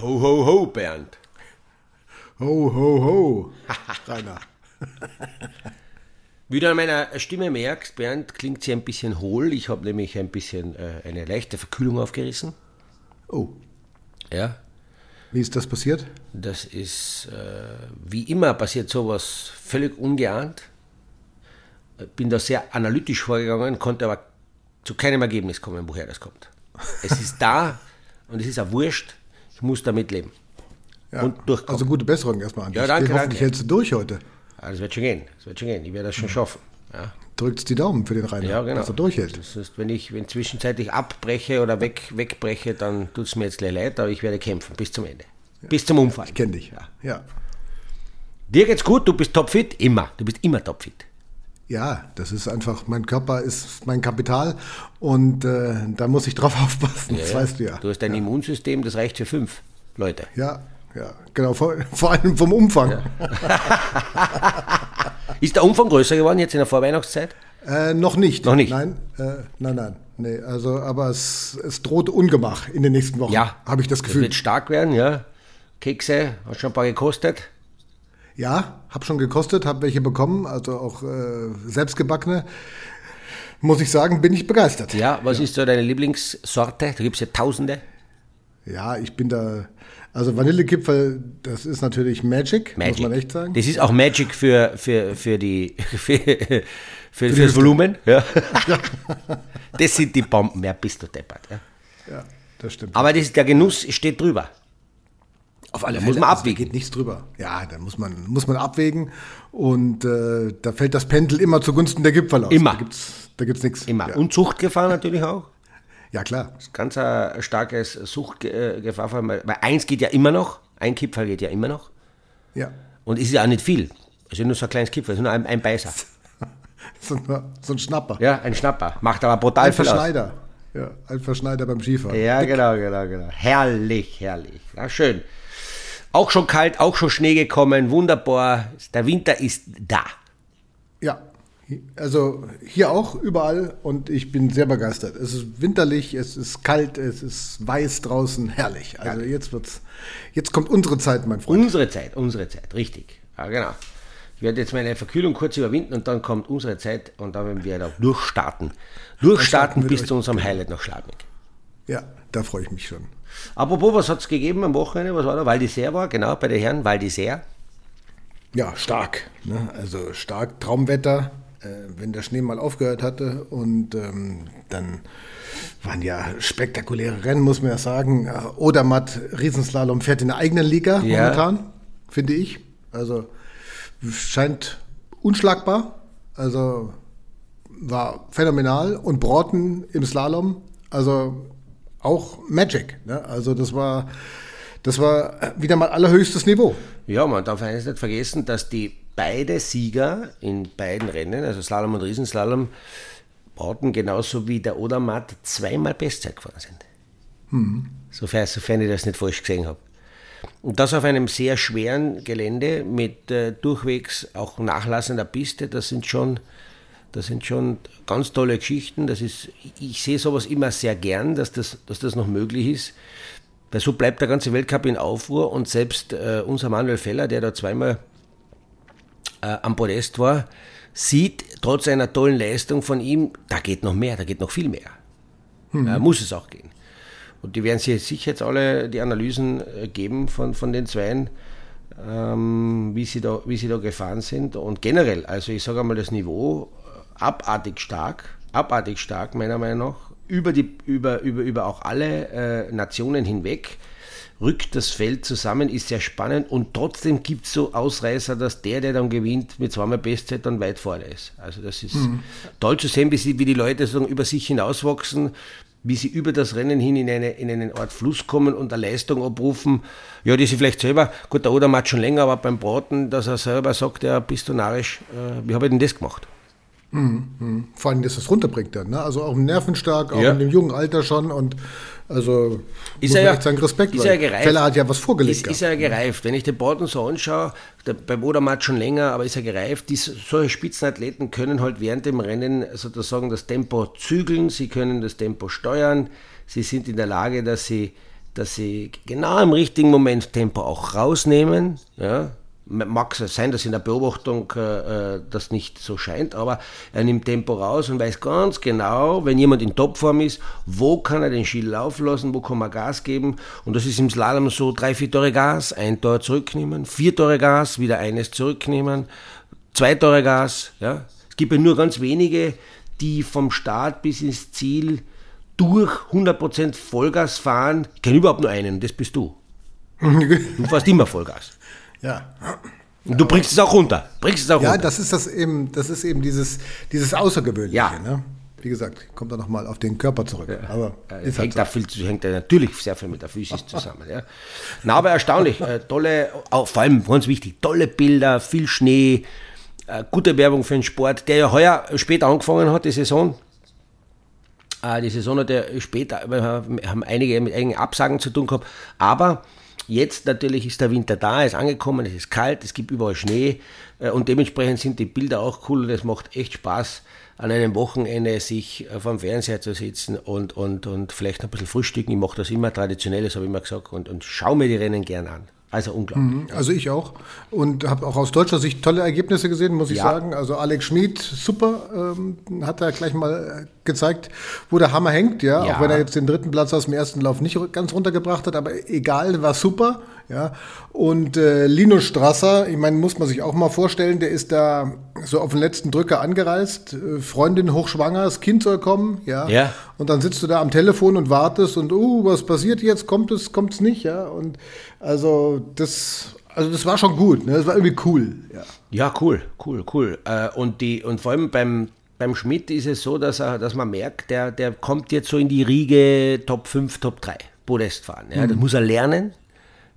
Ho, ho, ho, Bernd. Ho, ho, ho. Rainer. Wie du an meiner Stimme merkst, Bernd, klingt sie ein bisschen hohl. Ich habe nämlich ein bisschen äh, eine leichte Verkühlung aufgerissen. Oh, Ja, wie ist das passiert? das ist äh, wie immer passiert sowas völlig ungeahnt. Bin da sehr analytisch vorgegangen, konnte aber zu keinem Ergebnis kommen, woher das kommt. Es ist da und es ist auch wurscht. Muss damit leben. Ja, Und durchkommen. Also gute Besserung erstmal an dich. Ja, danke, Hoffentlich danke. hältst du durch heute. Ja, das wird schon gehen. Das wird schon gehen. Ich werde das schon schaffen. Ja. Drückt die Daumen für den Rainer, Ja, genau. dass er durchhält. Das heißt, wenn ich wenn zwischenzeitlich abbreche oder weg, wegbreche, dann tut es mir jetzt gleich leid, aber ich werde kämpfen bis zum Ende. Bis zum Unfall. Ich kenne dich. Ja. Dir geht's gut, du bist topfit? Immer. Du bist immer topfit. Ja, das ist einfach, mein Körper ist mein Kapital und äh, da muss ich drauf aufpassen, das weißt du ja. Du hast ein Immunsystem, das reicht für fünf Leute. Ja, ja, genau, vor, vor allem vom Umfang. Ist der Umfang größer geworden jetzt in der Vorweihnachtszeit? Äh, noch nicht. Noch nicht? Nein, äh, nein, nein. Nee, also, aber es, es droht Ungemach in den nächsten Wochen. Ja. Habe ich das Gefühl. wird stark werden, ja. Kekse, hast schon ein paar gekostet. Ja, habe schon gekostet, habe welche bekommen, also auch äh, selbstgebackene. Muss ich sagen, bin ich begeistert. Ja, was ist so deine Lieblingssorte? Da gibt es ja tausende. Ja, ich bin da. Also Vanillekipferl, das ist natürlich Magic, muss man echt sagen. Das ist auch Magic für, für, für, die, für, für, für, das Hüfte. Volumen. Ja. Das sind die Bomben, mehr bist du deppert. Ja. Ja, das stimmt. Aber das, der Genuss steht drüber. Auf alle Da muss man also, abwägen. Da geht nichts drüber. Ja, da muss man, muss man abwägen. Und äh, da fällt das Pendel immer zugunsten der Gipfel aus. Immer. Da gibt's, da gibt's nichts. Immer. Ja. Und Zuchtgefahr natürlich auch. ja, klar. Ganz ein starkes Suchtgefahr, weil eins geht ja immer noch, ein Kipferl geht ja immer noch. Ja. Und es ist ja auch nicht viel. Es ist nur so ein kleines Kipferl, es ist nur ein, ein Beißer. So, ein- so ein Schnapper. Ja, ein Schnapper. Macht aber brutal ein viel aus. Verschneider. Ja, ein Verschneider beim Skifahren. Ja, genau, genau, genau. Herrlich, herrlich. Ja, schön. Auch schon kalt, auch schon Schnee gekommen, wunderbar. Der Winter ist da. Ja, also hier auch überall und ich bin sehr begeistert. Es ist winterlich, es ist kalt, es ist weiß draußen, herrlich. Also jetzt wird's, jetzt kommt unsere Zeit, mein Freund. Unsere Zeit, unsere Zeit, richtig. Ja, genau. Ich werde jetzt meine Verkühlung kurz überwinden und dann kommt unsere Zeit und dann werden wir da durchstarten. Durchstarten bis zu unserem Highlight nach Schladming. Ja, da freue ich mich schon. Apropos, was hat es gegeben am Wochenende? Was war da? Val d'Isère war, genau, bei den Herren, Val d'Isère. Ja, stark. Ne? Also stark, Traumwetter, äh, wenn der Schnee mal aufgehört hatte. Und ähm, dann waren ja spektakuläre Rennen, muss man ja sagen. Äh, Odermatt, Riesenslalom fährt in der eigenen Liga Ja. momentan, finde ich. Also scheint unschlagbar. Also war phänomenal. Und Broughton im Slalom, also auch Magic. Ne? Also das war, das war wieder mal allerhöchstes Niveau. Ja, man darf eines nicht vergessen, dass die beide Sieger in beiden Rennen, also Slalom und Riesenslalom, Bauten genauso wie der Odermatt zweimal Bestzeit gefahren sind. Sofern, sofern ich das nicht falsch gesehen habe. Und das auf einem sehr schweren Gelände mit äh, durchwegs auch nachlassender Piste, das sind schon, das sind schon ganz tolle Geschichten. Das ist, ich sehe sowas immer sehr gern, dass das, dass das noch möglich ist. Weil so bleibt der ganze Weltcup in Aufruhr und selbst äh, unser Manuel Feller, der da zweimal äh, am Podest war, sieht trotz einer tollen Leistung von ihm, da geht noch mehr, da geht noch viel mehr. Äh, muss es auch gehen. Und die werden sich sicher jetzt alle die Analysen äh, geben von, von den Zweien, ähm, wie, sie da, wie sie da gefahren sind. Und generell, also ich sage einmal, das Niveau abartig stark, abartig stark meiner Meinung nach, über, die, über, über, über auch alle äh, Nationen hinweg rückt das Feld zusammen, ist sehr spannend und trotzdem gibt es so Ausreißer, dass der, der dann gewinnt, mit zweimal Bestzeit dann weit vorne ist. Also das ist toll zu sehen, wie, sie, wie die Leute sozusagen über sich hinauswachsen, wie sie über das Rennen hin in, eine, in einen Art Fluss kommen und eine Leistung abrufen, ja, die sie vielleicht selber, gut, der Odermatt schon länger, aber beim Braten, dass er selber sagt, ja, bist du narrisch, äh, wie habe ich denn das gemacht? Vor allem, dass das runterbringt dann. Ne? Also auch nervenstark, auch Ja. in dem jungen Alter schon. Und also Ist muss er man ja- sagen, Respekt. ist er gereift. Feller hat ja was vorgelegt. Ist, ist er gereift. Wenn ich den Borden so anschaue, der, beim Odermatt schon länger, aber ist er gereift. Die, solche Spitzenathleten können halt während dem Rennen sozusagen das Tempo zügeln, sie können das Tempo steuern, sie sind in der Lage, dass sie dass sie genau im richtigen Moment Tempo auch rausnehmen. Ja, Mag es sein, dass in der Beobachtung äh, äh, das nicht so scheint, aber er nimmt Tempo raus und weiß ganz genau, wenn jemand in Topform ist, wo kann er den Ski laufen lassen, wo kann man Gas geben. Und das ist im Slalom so, drei, vier Tore Gas, ein Tor zurücknehmen, vier Tore Gas, wieder eines zurücknehmen, zwei Tore Gas. Ja. Es gibt ja nur ganz wenige, die vom Start bis ins Ziel durch 100% Vollgas fahren. Ich kenne überhaupt nur einen, das bist du. Du fährst immer Vollgas. Ja. Und du bringst es auch runter. Bringst es auch ja, runter. das ist das eben, das ist eben dieses, dieses Außergewöhnliche. Ja. Ne? Wie gesagt, kommt da nochmal auf den Körper zurück. Ja. Aber hängt, halt da viel, hängt da natürlich sehr viel mit der Physis zusammen. Ja. Na, aber erstaunlich. Äh, tolle, auch vor allem ganz wichtig, tolle Bilder, viel Schnee, äh, gute Werbung für den Sport, der ja heuer später angefangen hat, die Saison. Äh, die Saison hat ja später, wir haben einige mit einigen Absagen zu tun gehabt, aber Jetzt natürlich ist der Winter da, ist angekommen, es ist kalt, es gibt überall Schnee äh, und dementsprechend sind die Bilder auch cool und es macht echt Spaß, an einem Wochenende sich äh, vor dem Fernseher zu sitzen und, und, und vielleicht noch ein bisschen frühstücken. Ich mache das immer traditionell, das habe ich immer gesagt, und, und schaue mir die Rennen gern an. Also unglaublich. Also ich auch. Und habe auch aus deutscher Sicht tolle Ergebnisse gesehen, muss ich Ja. sagen. Also Alex Schmid, super, ähm, hat er gleich mal äh, gezeigt, wo der Hammer hängt, ja? Ja. Auch wenn er jetzt den dritten Platz aus dem ersten Lauf nicht ganz runtergebracht hat, aber egal, war super. Ja. Und äh, Lino Strasser, ich meine, muss man sich auch mal vorstellen, der ist da so auf den letzten Drücker angereist, äh, Freundin hochschwanger, das Kind soll kommen, ja. Ja. Und dann sitzt du da am Telefon und wartest und, uh, was passiert jetzt? Kommt es, kommt es nicht, ja? Und also das, also das war schon gut, ne? Das war irgendwie cool, ja. Ja, cool, cool, cool. Äh, Und, die, und vor allem beim, beim Schmidt ist es so, dass, er, dass man merkt, der, der kommt jetzt so in die Riege Top 5, Top 3, Podest fahren. Ja, Das muss er lernen.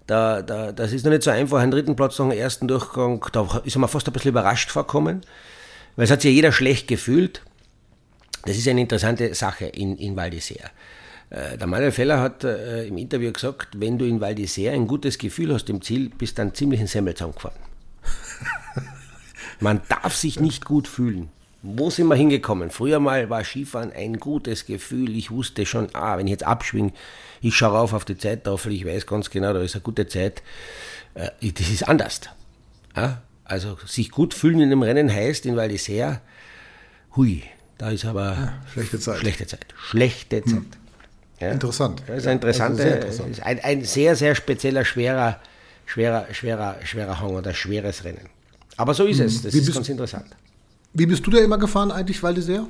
Da, da, das ist noch nicht so einfach, einen dritten Platz nach dem ersten Durchgang, da ist mir fast ein bisschen überrascht vorkommen, weil es hat sich ja jeder schlecht gefühlt. Das ist eine interessante Sache in, in Val d'Isère. Äh, Der Manuel Feller hat äh, im Interview gesagt, wenn du in Val d'Isère ein gutes Gefühl hast im Ziel, bist dann ziemlich in Semmelzaun gefahren. Man darf sich nicht gut fühlen. Wo sind wir hingekommen? Früher mal war Skifahren ein gutes Gefühl. Ich wusste schon, ah, wenn ich jetzt abschwinge, ich schaue rauf auf die Zeittafel, ich weiß ganz genau, da ist eine gute Zeit. Äh, Das ist anders. Ja? Also sich gut fühlen in einem Rennen heißt in Val d'Isère, hui, da ist aber schlechte Zeit. Schlechte Zeit. Schlechte Zeit. Ja? Interessant. Das ist ein interessanter, Also sehr interessant. ist ein, ein sehr, sehr spezieller, schwerer, schwerer, schwerer, schwerer Hang oder schweres Rennen. Aber so ist es. Das Wie ist bist- ganz interessant. Wie bist du da immer gefahren eigentlich, Val d'Isère?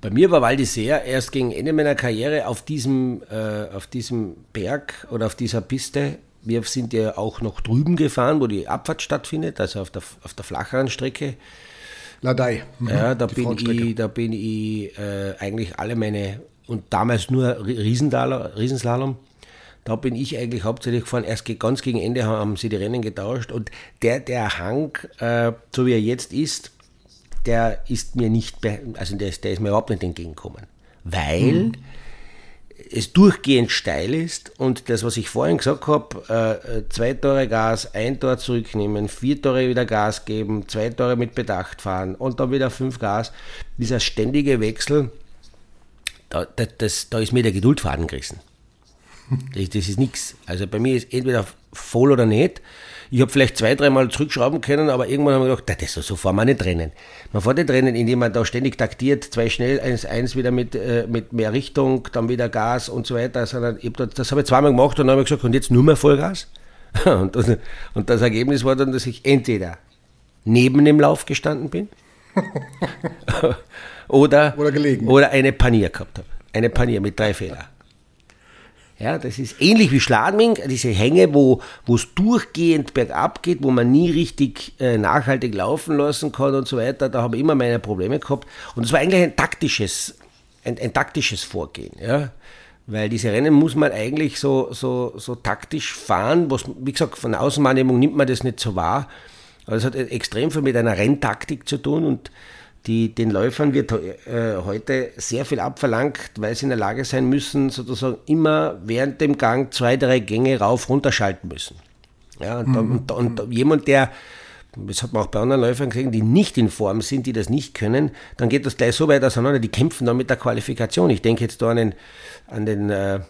Bei mir war Val d'Isère erst gegen Ende meiner Karriere auf diesem, äh, auf diesem Berg oder auf dieser Piste. Wir sind ja auch noch drüben gefahren, wo die Abfahrt stattfindet, also auf der, auf der flacheren Strecke. Ladei. Mhm. Ja, da bin ich, da bin ich äh, eigentlich alle meine, und damals nur Riesenslalom, da bin ich eigentlich hauptsächlich gefahren. Erst ganz gegen Ende haben sie die Rennen getauscht und der, der Hang, äh, so wie er jetzt ist, der ist mir nicht, also der ist, der ist mir überhaupt nicht entgegengekommen. Weil es durchgehend steil ist und das, was ich vorhin gesagt habe, äh, äh, zwei Tore Gas, ein Tor zurücknehmen, vier Tore wieder Gas geben, zwei Tore mit Bedacht fahren und dann wieder fünf Gas, dieser ständige Wechsel, da, da, das, da ist mir der Geduldfaden gerissen. Das, das ist nichts. Also bei mir ist entweder voll oder nicht. Ich habe vielleicht zwei, dreimal zurückschrauben können, aber irgendwann habe ich gedacht, "Na, das so fahren wir nicht rennen. Man fährt nicht rennen, indem man da ständig taktiert, zwei schnell, eins, eins wieder mit, äh, mit mehr Richtung, dann wieder Gas und so weiter. Sondern ich hab das, das habe ich zweimal gemacht und dann habe ich gesagt, und jetzt nur mehr Vollgas. Und, das- und das Ergebnis war dann, dass ich entweder neben dem Lauf gestanden bin oder, Oder gelegen. oder eine Panier gehabt habe. Eine Panier mit drei Fehlern. Ja, das ist ähnlich wie Schladming, diese Hänge, wo es durchgehend bergab geht, wo man nie richtig äh, nachhaltig laufen lassen kann und so weiter. Da habe ich immer meine Probleme gehabt. Und es war eigentlich ein taktisches, ein, ein taktisches Vorgehen. Ja? Weil diese Rennen muss man eigentlich so, so, so taktisch fahren. Was, wie gesagt, von der Außenwahrnehmung nimmt man das nicht so wahr. Aber es hat extrem viel mit einer Renntaktik zu tun und die, den Läufern wird äh, heute sehr viel abverlangt, weil sie in der Lage sein müssen, sozusagen immer während dem Gang zwei, drei Gänge rauf, runter schalten müssen. Ja, und, da, und, und da, jemand, der, das hat man auch bei anderen Läufern gesehen, die nicht in Form sind, die das nicht können, dann geht das gleich so weit auseinander, die kämpfen dann mit der Qualifikation. Ich denke jetzt da an den, an den äh,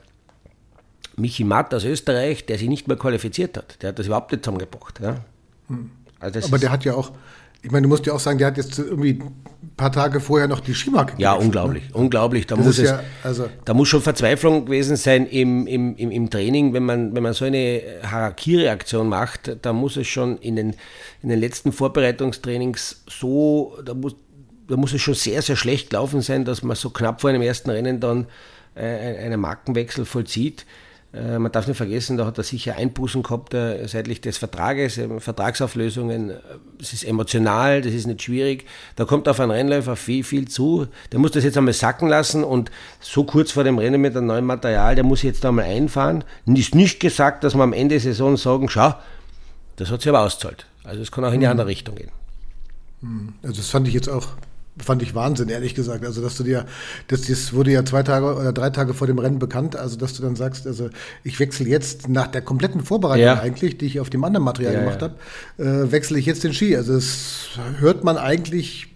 Michi Matt aus Österreich, der sich nicht mehr qualifiziert hat. Der hat das überhaupt nicht zusammengebracht. Ja? Hm. Also Aber der hat ja auch, ich meine, du musst ja auch sagen, der hat jetzt irgendwie ein paar Tage vorher noch die Skimarke Ja, unglaublich, ne? unglaublich. Da muss, es, ja, also da muss schon Verzweiflung gewesen sein im, im, im, im Training, wenn man, wenn man so eine Harakiri-Aktion macht, da muss es schon in den, in den letzten Vorbereitungstrainings so, da muss, da muss es schon sehr, sehr schlecht gelaufen sein, dass man so knapp vor einem ersten Rennen dann äh, einen Markenwechsel vollzieht. Äh, man darf nicht vergessen, da hat er sicher Einbußen gehabt äh, seitlich des Vertrages, äh, Vertragsauflösungen. Es ist emotional, das ist nicht schwierig. Da kommt auf einen Rennläufer viel, viel zu. Der muss das jetzt einmal sacken lassen und so kurz vor dem Rennen mit einem neuen Material, der muss jetzt einmal einfahren. Ist nicht gesagt, dass wir am Ende der Saison sagen, schau, das hat sich aber auszahlt. Also es kann auch in die mhm. andere Richtung gehen. Mhm. Also das fand ich jetzt auch fand ich Wahnsinn, ehrlich gesagt. Also, dass du dir, das, das wurde ja zwei Tage oder drei Tage vor dem Rennen bekannt, also, dass du dann sagst, also, ich wechsle jetzt nach der kompletten Vorbereitung ja. eigentlich, die ich auf dem anderen Material ja, gemacht ja. habe, äh, wechsle ich jetzt den Ski. Also, das hört man eigentlich,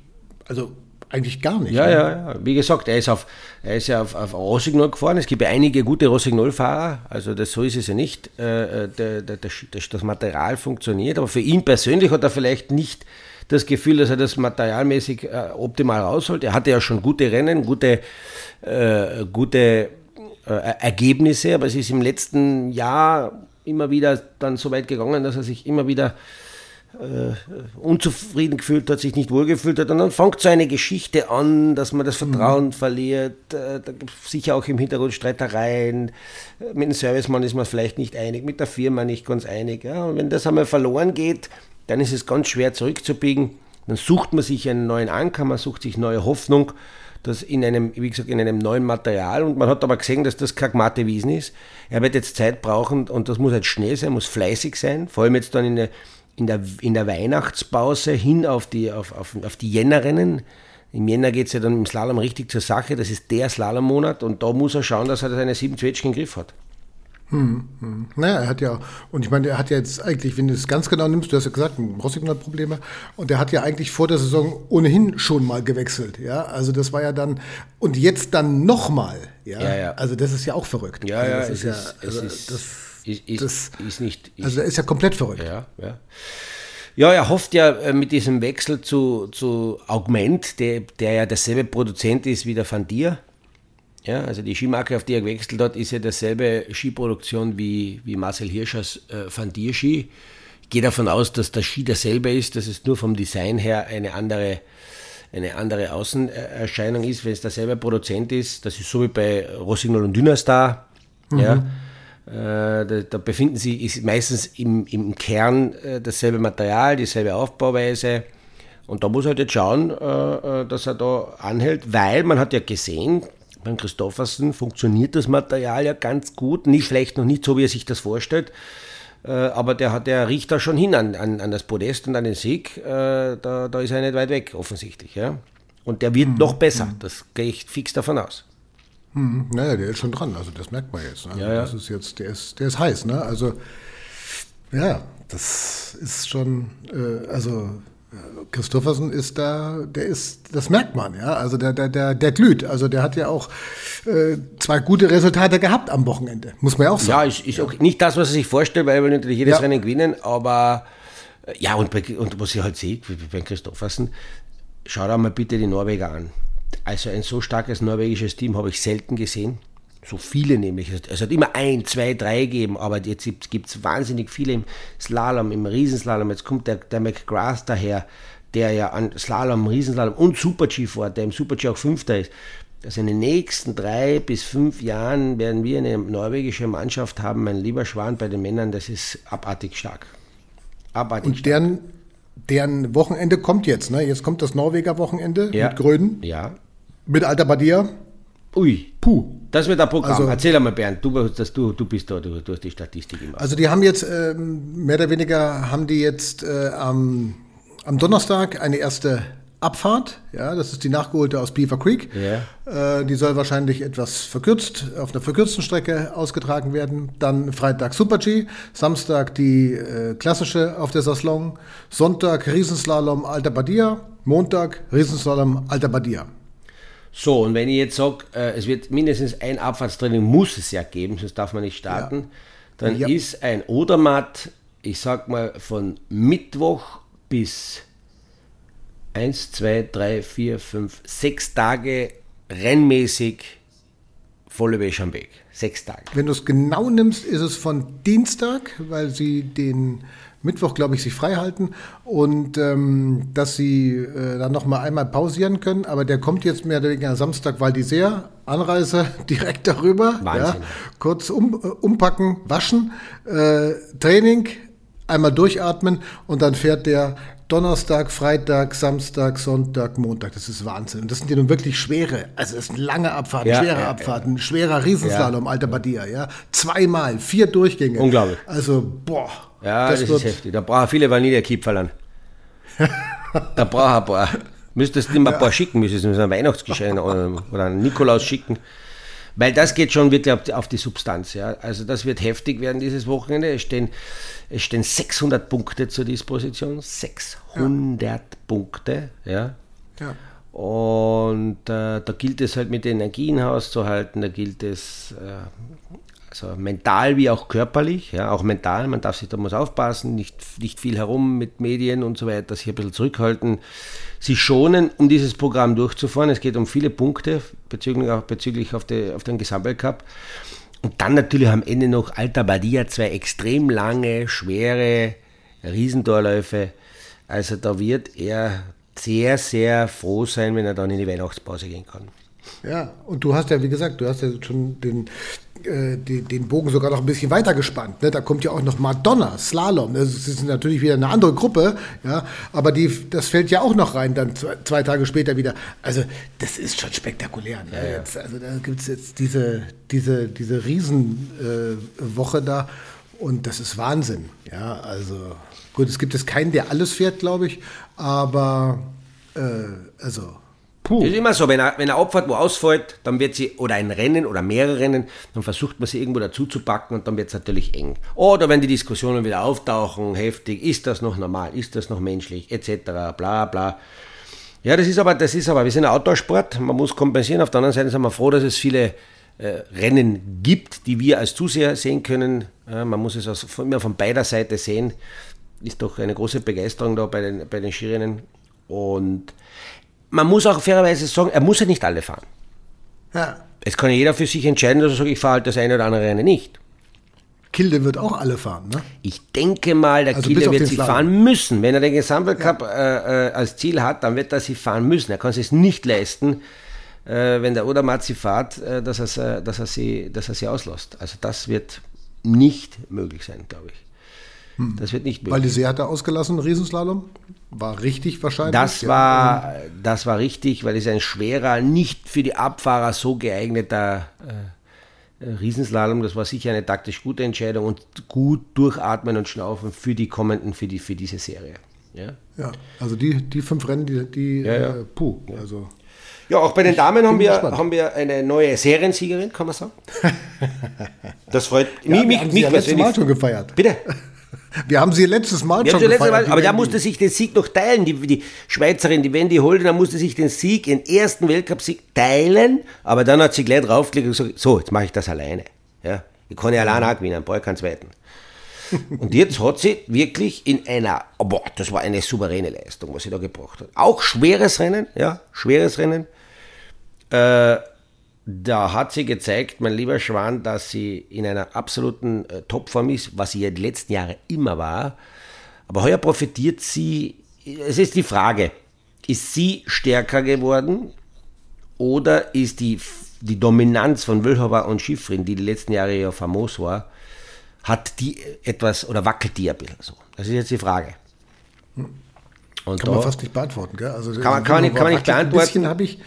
also, eigentlich gar nicht. Ja, ne? ja, ja. Wie gesagt, er ist, auf, er ist ja auf, auf Rossignol gefahren. Es gibt ja einige gute Rossignol-Fahrer. Also das, so ist es ja nicht. Äh, der, der, der, das Material funktioniert. Aber für ihn persönlich hat er vielleicht nicht das Gefühl, dass er das materialmäßig äh, optimal rausholt. Er hatte ja schon gute Rennen, gute, äh, gute äh, Ergebnisse, aber es ist im letzten Jahr immer wieder dann so weit gegangen, dass er sich immer wieder äh, unzufrieden gefühlt hat, sich nicht wohlgefühlt hat. Und dann fängt so eine Geschichte an, dass man das Vertrauen mhm. verliert. Äh, da gibt es sicher auch im Hintergrund Streitereien. Mit dem Servicemann ist man vielleicht nicht einig, mit der Firma nicht ganz einig. Ja. Und wenn das einmal verloren geht, dann ist es ganz schwer zurückzubiegen. Dann sucht man sich einen neuen Anker, man sucht sich neue Hoffnung, das in einem, wie gesagt, in einem neuen Material. Und man hat aber gesehen, dass das kein Gmatte Wiesen ist. Er wird jetzt Zeit brauchen und das muss halt schnell sein, muss fleißig sein, vor allem jetzt dann in der, in der, in der Weihnachtspause hin auf die, auf, auf, auf die Jännerrennen. Im Jänner geht es ja dann im Slalom richtig zur Sache. Das ist der Slalommonat und da muss er schauen, dass er seine sieben Zwetschgen im Griff hat. Hm, hm. Naja, er hat ja, und ich meine, er hat ja jetzt eigentlich, wenn du es ganz genau nimmst, du hast ja gesagt, Rossing hat Probleme, und er hat ja eigentlich vor der Saison ohnehin schon mal gewechselt, ja, also das war ja dann, und jetzt dann nochmal, ja? ja, ja, also das ist ja auch verrückt. Ja, also ja, das ist, ja, also ist, das, ist, das, ist nicht. Ist, also er ist ja komplett verrückt. Ja, ja. Ja, er hofft ja äh, mit diesem Wechsel zu, zu Augment, der, der ja derselbe Produzent ist wie der Van Dier, ja, also die Skimarke, auf die er gewechselt hat, ist ja dasselbe Skiproduktion wie, wie Marcel Hirschers äh, Van Dier Ski. Ich gehe davon aus, dass der Ski derselbe ist, dass es nur vom Design her eine andere, eine andere Außenerscheinung ist, wenn es derselbe Produzent ist. Das ist so wie bei Rossignol und Dynastar. Mhm. Ja. Äh, da, da, befinden sie ist meistens im, im Kern äh, dasselbe Material, dieselbe Aufbauweise. Und da muss er halt jetzt schauen, äh, dass er da anhält, weil man hat ja gesehen, beim Christoffersen funktioniert das Material ja ganz gut, nicht schlecht, noch nicht so, wie er sich das vorstellt. Äh, aber der, hat, der riecht da schon hin an, an, an das Podest und an den Sieg. Äh, da, da ist er nicht weit weg, offensichtlich. Ja? Und der wird mhm. noch besser, hm. das gehe ich fix davon aus. Mhm. Naja, der ist schon dran, also das merkt man jetzt. Ne? Ja, ja. Das ist jetzt, der ist, der ist heiß, ne? Also ja, das ist schon, äh, also Christoffersen ist da, der ist, das merkt man, ja. Also der, der, der, der glüht. Also der hat ja auch äh, zwei gute Resultate gehabt am Wochenende, muss man ja auch sagen. Ja, ist, ist auch nicht das, was er sich vorstellt, weil er will natürlich jedes ja. Rennen gewinnen, aber äh, ja, und, und was ich halt sehe, wie bei Christoffersen, schau dir mal bitte die Norweger an. Also ein so starkes norwegisches Team habe ich selten gesehen. So viele nämlich. Es hat immer ein, zwei, drei gegeben, aber jetzt gibt es wahnsinnig viele im Slalom, im Riesenslalom. Jetzt kommt der, der McGrath daher, der ja an Slalom, Riesenslalom und Super-G fährt, der im Super-G auch Fünfter ist. Also in den nächsten drei bis fünf Jahren werden wir eine norwegische Mannschaft haben, mein lieber Schwan bei den Männern, das ist abartig stark. Abartig und deren, deren Wochenende kommt jetzt, ne? Jetzt kommt das Norweger Wochenende ja. mit Gröden. Ja. Mit Alter Badia. Ui. Puh. Das wird ein Programm. Also, Erzähl einmal, Bernd, du, das, du, du bist da, du, du hast die Statistik gemacht. Also die haben jetzt, ähm, mehr oder weniger, haben die jetzt äh, am, am Donnerstag eine erste Abfahrt. Ja, das ist die nachgeholte aus Beaver Creek. Yeah. Äh, die soll wahrscheinlich etwas verkürzt, auf einer verkürzten Strecke ausgetragen werden. Dann Freitag Super G, Samstag die äh, klassische auf der Saslong, Sonntag Riesenslalom Alta Badia, Montag Riesenslalom Alta Badia. So, und wenn ich jetzt sage, äh, es wird mindestens ein Abfahrtstraining, muss es ja geben, sonst darf man nicht starten, ja. dann ja. ist ein Odermatt, ich sag mal, von Mittwoch bis 1, 2, 3, 4, 5, 6 Tage rennmäßig volle Wäsche am Weg. Sechs Tage. Wenn du es genau nimmst, ist es von Dienstag, weil sie den Mittwoch, glaube ich, sich frei halten und ähm, dass sie äh, dann noch mal einmal pausieren können. Aber der kommt jetzt mehr oder weniger Samstag, weil die sehr Anreise direkt darüber. Wahnsinn. Ja, kurz um, äh, umpacken, waschen, äh, Training, einmal durchatmen und dann fährt der Donnerstag, Freitag, Samstag, Sonntag, Montag. Das ist Wahnsinn. Und das sind ja nun wirklich schwere, also es sind lange Abfahrten, ja, schwere ja, Abfahrten, schwerer Riesenslalom, ja. alter Badia, ja. Zweimal, vier Durchgänge. Unglaublich. Also, boah. Ja, das, das ist heftig. Da braucht er viele Vanillekipferlern. da braucht er ein paar. Müsstest du ihm ein paar schicken, müsstest du ein Weihnachtsgeschenk oder, oder einen Nikolaus schicken. Weil das geht schon wirklich auf die Substanz. Ja. Also das wird heftig werden dieses Wochenende. Es stehen, es stehen 600 Punkte zur Disposition. 600 ja. Punkte. Ja. ja. Und äh, da gilt es halt mit Energien hauszuhalten, da gilt es äh, also mental wie auch körperlich, ja, auch mental, man darf sich da muss aufpassen, nicht, nicht viel herum mit Medien und so weiter, sich ein bisschen zurückhalten, sich schonen, um dieses Programm durchzufahren. Es geht um viele Punkte bezüglich, auch bezüglich auf, die, auf den Gesamtweltcup. Und dann natürlich am Ende noch Alta Badia, zwei extrem lange, schwere Riesentorläufe. Also da wird er sehr, sehr froh sein, wenn er dann in die Weihnachtspause gehen kann. Ja, und du hast ja, wie gesagt, du hast ja schon den, äh, den, den Bogen sogar noch ein bisschen weiter gespannt. Ne? Da kommt ja auch noch Madonna, Slalom. Das ist natürlich wieder eine andere Gruppe, ja, aber die, das fällt ja auch noch rein, dann zwei, zwei Tage später wieder. Also, das ist schon spektakulär. Ne? Ja, ja. Jetzt, also, da gibt es jetzt diese, diese, diese Riesenwoche äh, da und das ist Wahnsinn. Ja, also, gut, es gibt jetzt keinen, der alles fährt, glaube ich, aber äh, also Puh. Das ist immer so, wenn er, wenn er Abfahrt wo ausfällt, dann wird sie, oder ein Rennen oder mehrere Rennen, dann versucht man sie irgendwo dazu zu packen und dann wird es natürlich eng. Oder wenn die Diskussionen wieder auftauchen, heftig, ist das noch normal, ist das noch menschlich, etc., bla bla. Ja, das ist aber, das ist aber, wir sind ein Outdoor-Sport, man muss kompensieren. Auf der anderen Seite sind wir froh, dass es viele äh, Rennen gibt, die wir als Zuseher sehen können. Ja, man muss es aus, immer von beider Seite sehen. Ist doch eine große Begeisterung da bei den, bei den Skirennen. Und man muss auch fairerweise sagen, er muss ja nicht alle fahren. Ja. Es kann ja jeder für sich entscheiden, dass er sagt, ich fahre halt das eine oder andere Rennen nicht. Kilde wird auch alle fahren, ne? Ich denke mal, der also Kilde wird sie fahren müssen. Wenn er den Gesamtweltcup ja. äh, als Ziel hat, dann wird er sie fahren müssen. Er kann es nicht leisten, äh, wenn der Odermatt sie fährt, äh, dass, er, dass, er sie, dass er sie auslässt. Also das wird nicht möglich sein, glaube ich. Hm. Das wird nicht möglich. Weil die See hat er ausgelassen, Riesenslalom? War richtig wahrscheinlich? Das war, das war richtig, weil es ein schwerer, nicht für die Abfahrer so geeigneter äh, Riesenslalom, das war sicher eine taktisch gute Entscheidung und gut durchatmen und schnaufen für die kommenden, für, die, für diese Serie. Ja, ja also die, die fünf Rennen, die, die ja, ja. Äh, puh, also ja, auch bei den Damen haben wir, haben wir eine neue Seriensiegerin, kann man sagen. Das freut ja, mich, mich, mich ja persönlich. Mal schon gefeiert. Bitte. Wir haben sie letztes Mal wir schon letztes Mal, Aber da musste sich den Sieg noch teilen. Die, die Schweizerin, die Wendy Holden, da musste sich den Sieg, den ersten Weltcup-Sieg teilen. Aber dann hat sie gleich draufgelegt und gesagt, so, jetzt mache ich das alleine. Ja, ich kann ja alleine auch gewinnen, brauche keinen zweiten. Und jetzt hat sie wirklich in einer, oh boah, das war eine souveräne Leistung, was sie da gebracht hat. Auch schweres Rennen, ja, schweres Rennen. Äh, da hat sie gezeigt, mein lieber Schwan, dass sie in einer absoluten äh, Topform ist, was sie ja die letzten Jahre immer war. Aber heuer profitiert sie, es ist die Frage, ist sie stärker geworden oder ist die, die Dominanz von Wölhofer und Schiffrin, die die letzten Jahre ja famos war, hat die etwas oder wackelt die ein bisschen so? Das ist jetzt die Frage. Und kann da, man fast nicht beantworten, gell? Also, kann, man, kann, man nicht, kann man nicht beantworten. Ein bisschen habe ich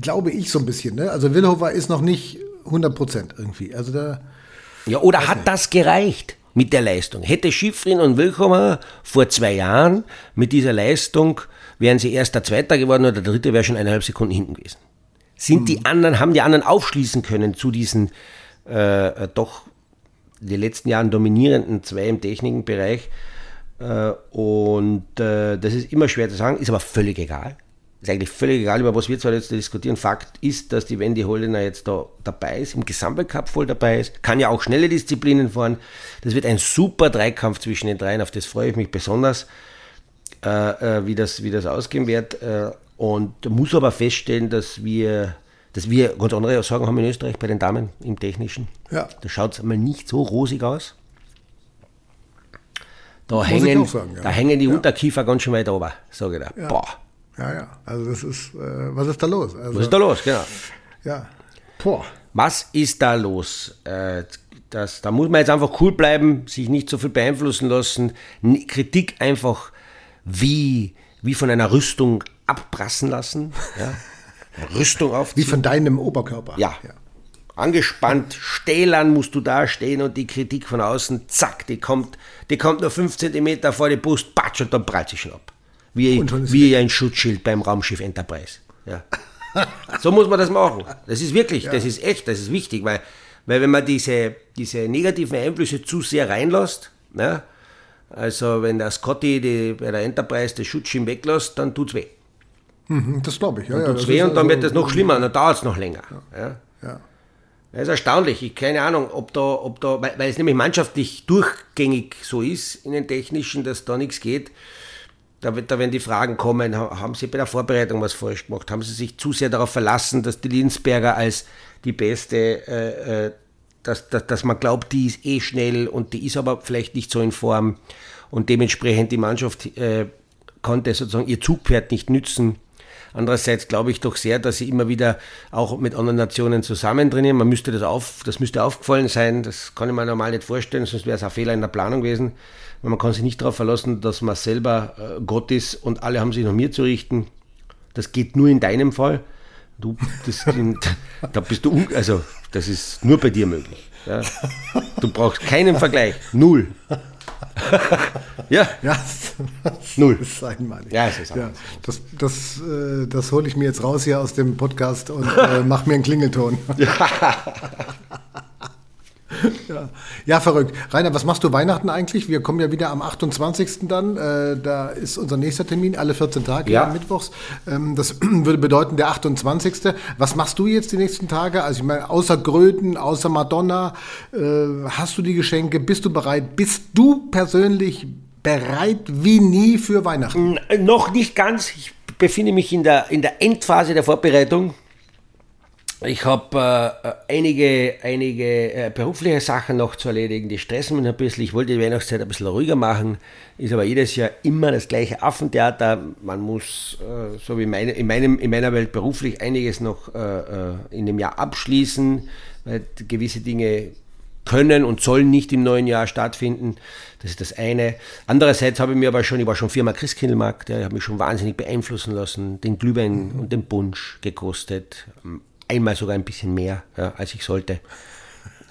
glaube ich so ein bisschen. Ne? Also Wilhofer ist noch nicht 100 Prozent irgendwie. Also da. Ja, oder hat nicht. das gereicht mit der Leistung? Hätte Schiffrin und Wilhofer vor zwei Jahren mit dieser Leistung, wären sie erster, zweiter geworden oder der dritte wäre schon eineinhalb Sekunden hinten gewesen. Sind hm. die anderen, haben die anderen aufschließen können zu diesen äh, äh doch die letzten Jahren dominierenden zwei im Technikenbereich? Äh, und äh, das ist immer schwer zu sagen, ist aber völlig egal. Ist eigentlich völlig egal, über was wir zwar jetzt diskutieren. Fakt ist, dass die Wendy Holdener jetzt da dabei ist, im Gesamtweltcup voll dabei ist, kann ja auch schnelle Disziplinen fahren. Das wird ein super Dreikampf zwischen den dreien, auf das freue ich mich besonders, äh, äh wie, das, wie das ausgehen wird. Äh, und muss aber feststellen, dass wir, dass wir ganz andere Sorgen haben in Österreich bei den Damen im Technischen. Ja. Da schaut es mal nicht so rosig aus. Da, hängen, sagen, ja. da hängen die ja. Unterkiefer ganz schön weit oben, sage ich da. Ja. Boah. Ja, ja. Also das ist, äh, was ist da los? Also, was ist da los, genau. Ja. Boah. Was ist da los? Äh, das, da muss man jetzt einfach cool bleiben, sich nicht so viel beeinflussen lassen, Kritik einfach wie, wie von einer Rüstung abprassen lassen. Ja? Rüstung auf. Wie von deinem Oberkörper. Ja. ja. Angespannt, stählern musst du da stehen und die Kritik von außen, zack, die kommt, die kommt nur fünf Zentimeter vor die Brust, patsch, und dann prallt sie schon ab. Wie, wie ein Schutzschild beim Raumschiff Enterprise. Ja. so muss man das machen. Das ist wirklich, ja. das ist echt, das ist wichtig, weil, weil wenn man diese, diese negativen Einflüsse zu sehr reinlässt, ja, also wenn der Scotty die, bei der Enterprise das Schutzschirm weglässt, dann tut es weh. Mhm, das glaube ich. Ja, dann tut es weh und dann also, wird es noch schlimmer, dann dauert es noch länger. Ja. Ja. Das ist erstaunlich. Ich keine Ahnung, ob da, ob da, weil, weil es nämlich mannschaftlich durchgängig so ist in den Technischen, dass da nichts geht. Da, da werden die Fragen kommen, haben Sie bei der Vorbereitung was falsch gemacht? Haben Sie sich zu sehr darauf verlassen, dass die Linsberger als die beste, äh, äh, dass, dass, dass man glaubt, die ist eh schnell und die ist aber vielleicht nicht so in Form und dementsprechend die Mannschaft äh, konnte sozusagen ihr Zugpferd nicht nützen. Andererseits glaube ich doch sehr, dass sie immer wieder auch mit anderen Nationen zusammen trainieren. Man müsste das auf, das müsste aufgefallen sein. Das kann ich mir normal nicht vorstellen, sonst wäre es ein Fehler in der Planung gewesen. Weil man kann sich nicht darauf verlassen, dass man selber äh, Gott ist und alle haben sich nach mir zu richten. Das geht nur in deinem Fall. Du, das, da bist du, also das ist nur bei dir möglich. Ja. Du brauchst keinen Vergleich. Null. ja. ja. Null. Das ist einmalig. Ja, es ist ja, das, das, äh, das hole ich mir jetzt raus hier aus dem Podcast und äh, mache mir einen Klingelton. ja. ja. ja, verrückt. Rainer, was machst du Weihnachten eigentlich? Wir kommen ja wieder am 28. dann. Äh, da ist unser nächster Termin, alle 14 Tage, ja. mittwochs. Ähm, das würde bedeuten der 28. Was machst du jetzt die nächsten Tage? Also ich meine, außer Gröten, außer Madonna, äh, hast du die Geschenke? Bist du bereit? Bist du persönlich bereit wie nie für Weihnachten? Noch nicht ganz. Ich befinde mich in der, in der Endphase der Vorbereitung. Ich habe äh, einige, einige äh, berufliche Sachen noch zu erledigen, die stressen mich ein bisschen. Ich wollte die Weihnachtszeit ein bisschen ruhiger machen, ist aber jedes Jahr immer das gleiche Affentheater. Man muss, äh, so wie meine, in, meinem, in meiner Welt beruflich, einiges noch äh, äh, in dem Jahr abschließen, weil gewisse Dinge können und sollen nicht im neuen Jahr stattfinden. Das ist das eine. Andererseits habe ich mir aber schon, ich war schon viermal Christkindlmarkt, ich habe mich schon wahnsinnig beeinflussen lassen, den Glühwein und den Punsch gekostet einmal sogar ein bisschen mehr, ja, als ich sollte.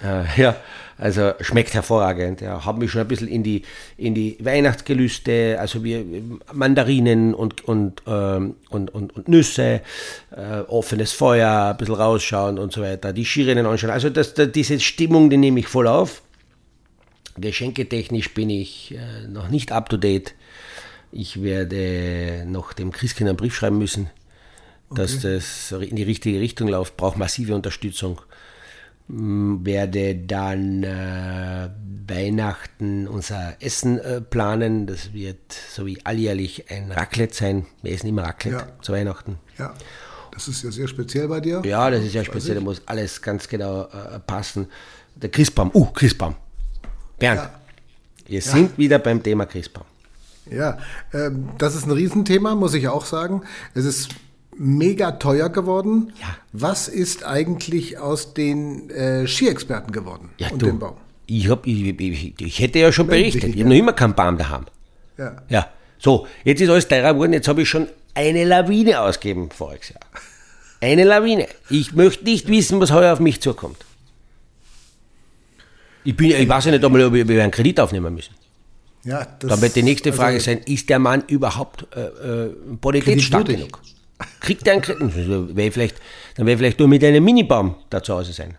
Äh, ja, also schmeckt hervorragend. Ja, habe mich schon ein bisschen in die, in die Weihnachtsgelüste, also wir Mandarinen und, und, ähm, und, und, und, Nüsse, äh, offenes Feuer, ein bisschen rausschauen und so weiter, die Skirinnen anschauen. Also das, das, diese Stimmung, die nehme ich voll auf. Geschenketechnisch bin ich äh, noch nicht up to date. Ich werde noch dem Christkind einen Brief schreiben müssen dass okay. das in die richtige Richtung läuft, braucht massive Unterstützung. Mm, werde dann äh, Weihnachten unser Essen äh, planen. Das wird so wie alljährlich ein Raclette sein. Wir essen immer Raclette ja. zu Weihnachten. Ja. Das ist ja sehr speziell bei dir. Ja, das ist ja speziell. Da muss alles ganz genau äh, passen. Der Christbaum. Uh, Christbaum. Bernd, ja. wir ja. sind wieder beim Thema Christbaum. Ja, ähm, das ist ein Riesenthema, muss ich auch sagen. Es ist mega teuer geworden. Ja. Was ist eigentlich aus den äh, Skiexperten geworden ja, und du, dem Baum? Ich, hab, ich, ich, ich hätte ja schon berichtet. Ich habe noch immer keinen Baum daheim. Ja. ja. So, jetzt ist alles teurer geworden. Jetzt habe ich schon eine Lawine ausgegeben voriges Jahr. Eine Lawine. Ich möchte nicht wissen, was heuer auf mich zukommt. Ich, bin, ich weiß ja nicht einmal, ob wir einen Kredit aufnehmen müssen. Ja, das, Dann wird die nächste Frage also, sein, ist der Mann überhaupt äh, äh, bonitätsstark genug? Kriegt er einen Kredit? Wär vielleicht, dann wäre vielleicht nur mit einem Minibaum da zu Hause sein.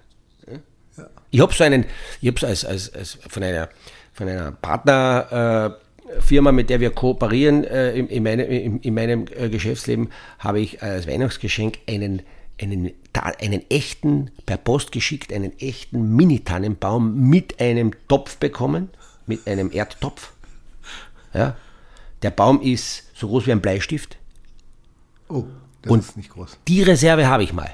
Ja. Ich habe so einen, ich habe so als, als, als von einer, von einer Partner, Firma, mit der wir kooperieren äh, in, in, meine, in, in, meinem äh, Geschäftsleben, habe ich als Weihnachtsgeschenk einen, einen, einen echten, per Post geschickt, einen echten Mini-Tannenbaum mit einem Topf bekommen, mit einem Erdtopf. Ja. Der Baum ist so groß wie ein Bleistift. Oh, das Und ist nicht groß. Die Reserve habe ich mal.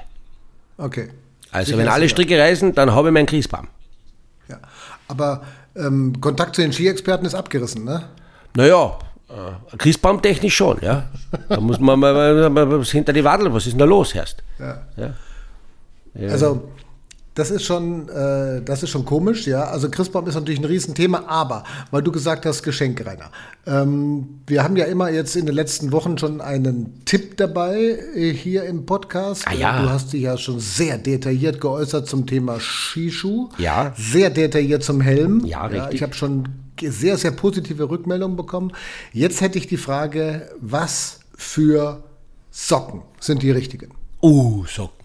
Okay. Also Sicher wenn alle. Stricke reißen, dann habe ich meinen Christbaum. Ja. Aber ähm, Kontakt zu den Skiexperten ist abgerissen, ne? Naja, äh, Christbaumtechnisch schon, ja. Da muss man mal, mal was hinter die Wadel, was ist denn da los, Herst? Ja. Ja. Also das ist schon, äh, das ist schon komisch, ja. Also Christbaum ist natürlich ein Riesenthema, aber weil du gesagt hast, Geschenke, Rainer. Ähm, wir haben ja immer jetzt in den letzten Wochen schon einen Tipp dabei äh, hier im Podcast. Ah, ja. Du hast dich ja schon sehr detailliert geäußert zum Thema Skischuh. Ja. Sehr detailliert zum Helm. Ja, richtig. ich habe schon sehr, sehr positive Rückmeldungen bekommen. Jetzt hätte ich die Frage, was für Socken sind die richtigen? Uh, Socken.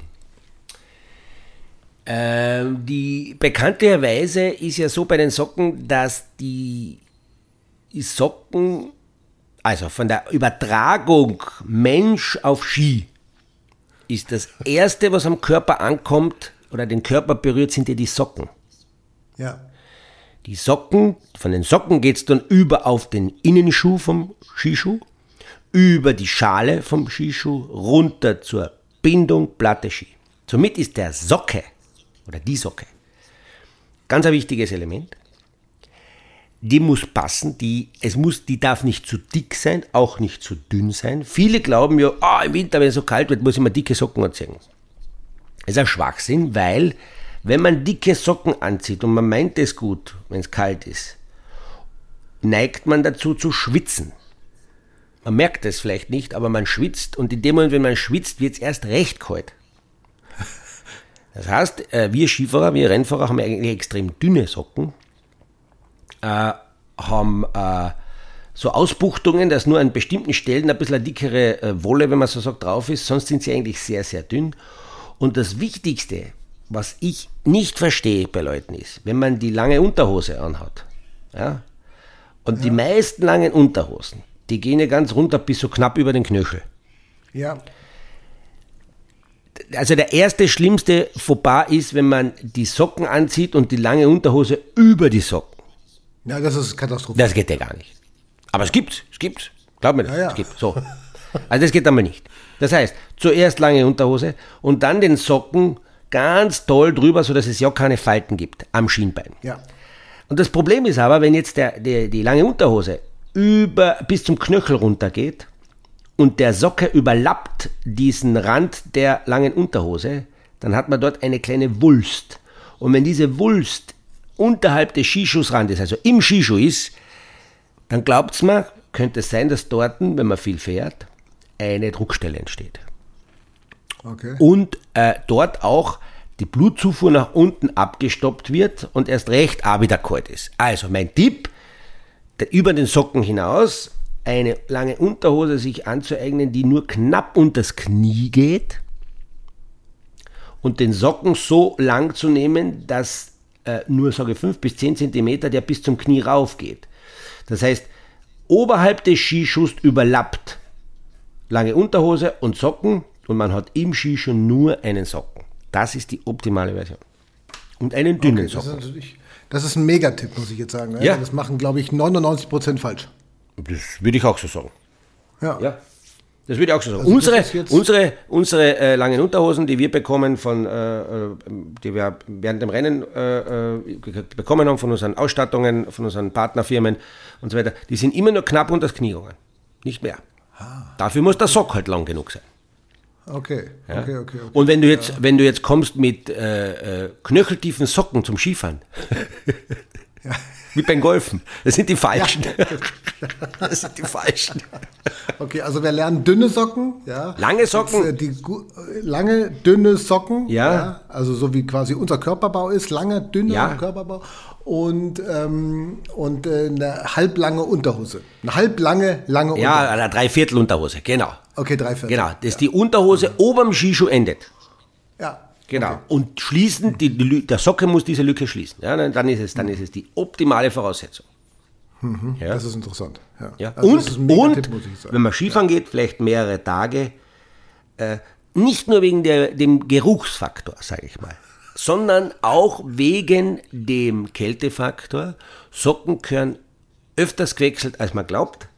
Ähm, die bekannterweise ist ja so bei den Socken, dass die Socken, also von der Übertragung Mensch auf Ski, ist das erste, was am Körper ankommt oder den Körper berührt, sind ja die Socken. Ja. Die Socken, von den Socken geht es dann über auf den Innenschuh vom Skischuh, über die Schale vom Skischuh, runter zur Bindung Platte Ski. Somit ist der Socke oder die Socke ganz ein wichtiges Element. Die muss passen, die, es muss, die darf nicht zu dick sein, auch nicht zu dünn sein. Viele glauben ja, ah, im Winter, wenn es so kalt wird, muss ich mir dicke Socken anziehen. Das ist ein Schwachsinn, weil wenn man dicke Socken anzieht und man meint es gut, wenn es kalt ist, neigt man dazu zu schwitzen. Man merkt es vielleicht nicht, aber man schwitzt und in dem Moment, wenn man schwitzt, wird es erst recht kalt. Das heißt, äh, wir Skifahrer, wir Rennfahrer haben eigentlich extrem dünne Socken, äh, haben äh, so Ausbuchtungen, dass nur an bestimmten Stellen ein bisschen eine dickere äh, Wolle, wenn man so sagt, drauf ist, sonst sind sie eigentlich sehr, sehr dünn. Und das Wichtigste, was ich nicht verstehe bei Leuten ist, wenn man die lange Unterhose anhat, ja, und die meisten langen Unterhosen, die gehen ja ganz runter bis so knapp über den Knöchel. Ja. Also der erste schlimmste Fauxpas ist, wenn man die Socken anzieht und die lange Unterhose über die Socken. Ja, das ist katastrophal. Das geht ja gar nicht. Aber es gibt's, es gibt's. Glaub mir das, Ja, ja. es gibt. So. Also das geht einmal nicht. Das heißt, zuerst lange Unterhose und dann den Socken ganz toll drüber, sodass es ja keine Falten gibt am Schienbein. Ja. Und das Problem ist aber, wenn jetzt der, der, die lange Unterhose über, bis zum Knöchel runtergeht und der Socke überlappt diesen Rand der langen Unterhose, dann hat man dort eine kleine Wulst. Und wenn diese Wulst unterhalb des Skischuhsrandes, also im Skischuh ist, dann glaubt's mir, könnte es sein, dass dort, wenn man viel fährt, eine Druckstelle entsteht Okay. und äh, dort auch die Blutzufuhr nach unten abgestoppt wird und erst recht auch wieder kalt ist. Also mein Tipp, der, über den Socken hinaus eine lange Unterhose sich anzueignen, die nur knapp unters Knie geht und den Socken so lang zu nehmen, dass äh, nur, sage ich, 5 bis 10 Zentimeter, der bis zum Knie rauf geht. Das heißt, oberhalb des Skischuhs überlappt lange Unterhose und Socken und man hat im Skischuh nur einen Socken. Das ist die optimale Version. Und einen dünnen Das ist, Socken. natürlich, das ist ein Megatipp, muss ich jetzt sagen. ne? Ja. Das machen, glaube ich, 99 Prozent falsch. Das würde ich auch so sagen. Ja. Ja. Das würde ich auch so sagen. Also unsere unsere, unsere äh, langen Unterhosen, die wir bekommen von, äh, äh, die wir während dem Rennen äh, äh, bekommen haben von unseren Ausstattungen, von unseren Partnerfirmen und so weiter, die sind immer nur knapp unter das Knie gegangen. Nicht mehr. Ah. Dafür muss der Sock halt lang genug sein. Okay. Ja? okay, okay, okay. Und wenn du jetzt, wenn du jetzt kommst mit äh, äh, knöcheltiefen Socken zum Skifahren, wie beim Golfen, das sind die falschen. Das sind die falschen. Okay, also wir lernen dünne Socken, ja. Lange Socken. Äh, die, gu- äh, lange, dünne Socken, Ja. Also so wie quasi unser Körperbau ist, langer, dünner Ja. Körperbau. Und, ähm, und äh, eine halblange Unterhose. Eine halblange, lange Unterhose. Ja, eine Dreiviertel-Unterhose, genau. Okay, drei Viertel. Genau, dass die Unterhose oberm Skischuh endet. Ja. Genau. Und schließen, die, die, der Socke muss diese Lücke schließen. Ja, dann ist, es, dann ist es die optimale Voraussetzung. Mhm, ja. Das ist interessant. Ja. ja. Also und, und wenn man Skifahren geht, vielleicht mehrere Tage, äh, nicht nur wegen der, dem Geruchsfaktor, sage ich mal, sondern auch wegen dem Kältefaktor. Socken gehören öfters gewechselt, als man glaubt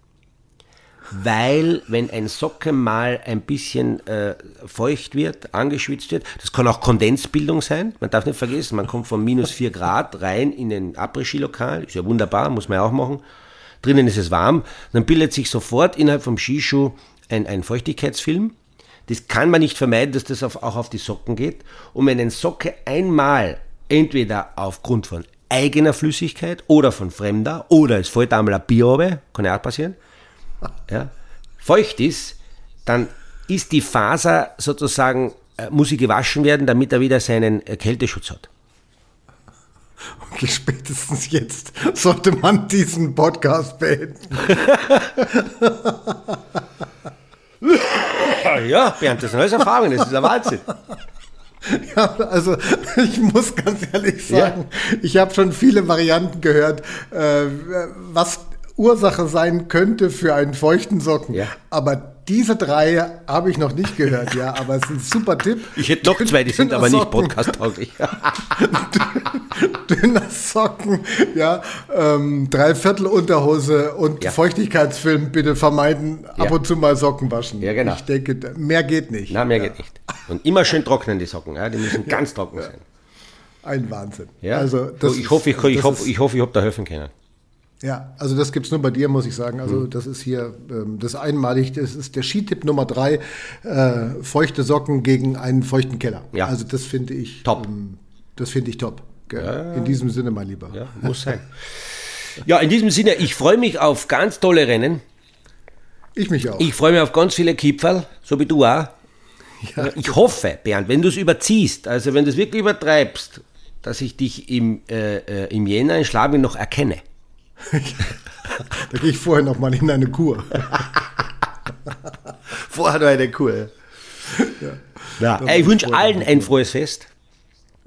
weil wenn ein Socken mal ein bisschen äh, feucht wird, angeschwitzt wird, das kann auch Kondensbildung sein. Man darf nicht vergessen, man kommt von minus 4 Grad rein in ein Après-Ski-Lokal, ist ja wunderbar, muss man ja auch machen. Drinnen ist es warm, dann bildet sich sofort innerhalb vom Skischuh ein, ein Feuchtigkeitsfilm. Das kann man nicht vermeiden, dass das auf, auch auf die Socken geht. Und wenn ein Socke einmal entweder aufgrund von eigener Flüssigkeit oder von fremder oder es fällt einmal ein Bier kann ja auch passieren, ja, feucht ist, dann ist die Faser sozusagen, äh, muss sie gewaschen werden, damit er wieder seinen äh, Kälteschutz hat. Okay, spätestens jetzt sollte man diesen Podcast beenden. ja, Bernd, das sind alles Erfahrungen, das ist ein Wahnsinn. Ja, also ich muss ganz ehrlich sagen, ja. ich habe schon viele Varianten gehört, äh, was Ursache sein könnte für einen feuchten Socken. Ja. Aber diese drei habe ich noch nicht gehört, ja, aber es ist ein super Tipp. Ich hätte noch zwei, die sind aber nicht podcast-tauglich. Dünner Socken, ja, ähm, Dreiviertel Unterhose und ja. Feuchtigkeitsfilm bitte vermeiden, ja. ab und zu mal Socken waschen. Ja, genau. Ich denke, mehr geht nicht. Na, mehr ja. geht nicht. Und immer schön trocknen die Socken, ja, die müssen ganz trocken sein. Ein Wahnsinn. Ja? Also, das ich hoffe, ich, ich, hoffe, ich hoffe, ich habe da helfen können. Ja, also das gibt es nur bei dir, muss ich sagen. Also mhm. das ist hier ähm, das einmalig, das ist der Skitipp Nummer drei, äh, feuchte Socken gegen einen feuchten Keller. Ja. Also das finde ich top. Ähm, das finde ich top. Ja. In diesem Sinne, mein Lieber. Ja, muss sein. ja, in diesem Sinne, ich freue mich auf ganz tolle Rennen. Ich mich auch. Ich freue mich auf ganz viele Kipferl, so wie du auch. Ja. Ich hoffe, Bernd, wenn du es überziehst, also wenn du es wirklich übertreibst, dass ich dich im, äh, äh im Jänner in Schlabing noch erkenne. da gehe ich vorher noch mal in eine Kur. vorher noch eine Kur. Ja. ja ich wünsche allen ein frohes Fest.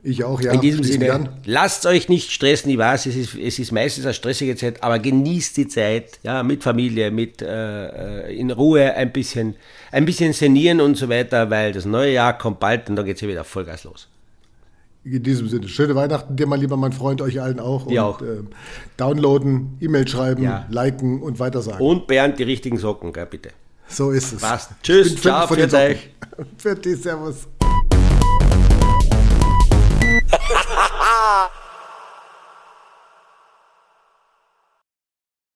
Ich auch, ja. In diesem Sinne, lasst euch nicht stressen, ich weiß, es ist, es ist meistens eine stressige Zeit, aber genießt die Zeit, ja, mit Familie, mit äh, in Ruhe ein bisschen, ein bisschen senieren und so weiter, weil das neue Jahr kommt bald und dann geht es hier wieder Vollgas los. In diesem Sinne, schöne Weihnachten dir, mein lieber mein Freund, euch allen auch. Dir auch. Äh, downloaden, E-Mail schreiben, ja. liken und weitersagen. Und Bernd die richtigen Socken, gell, bitte. So ist es. Passt. Tschüss, ciao, für euch. Für dich, servus.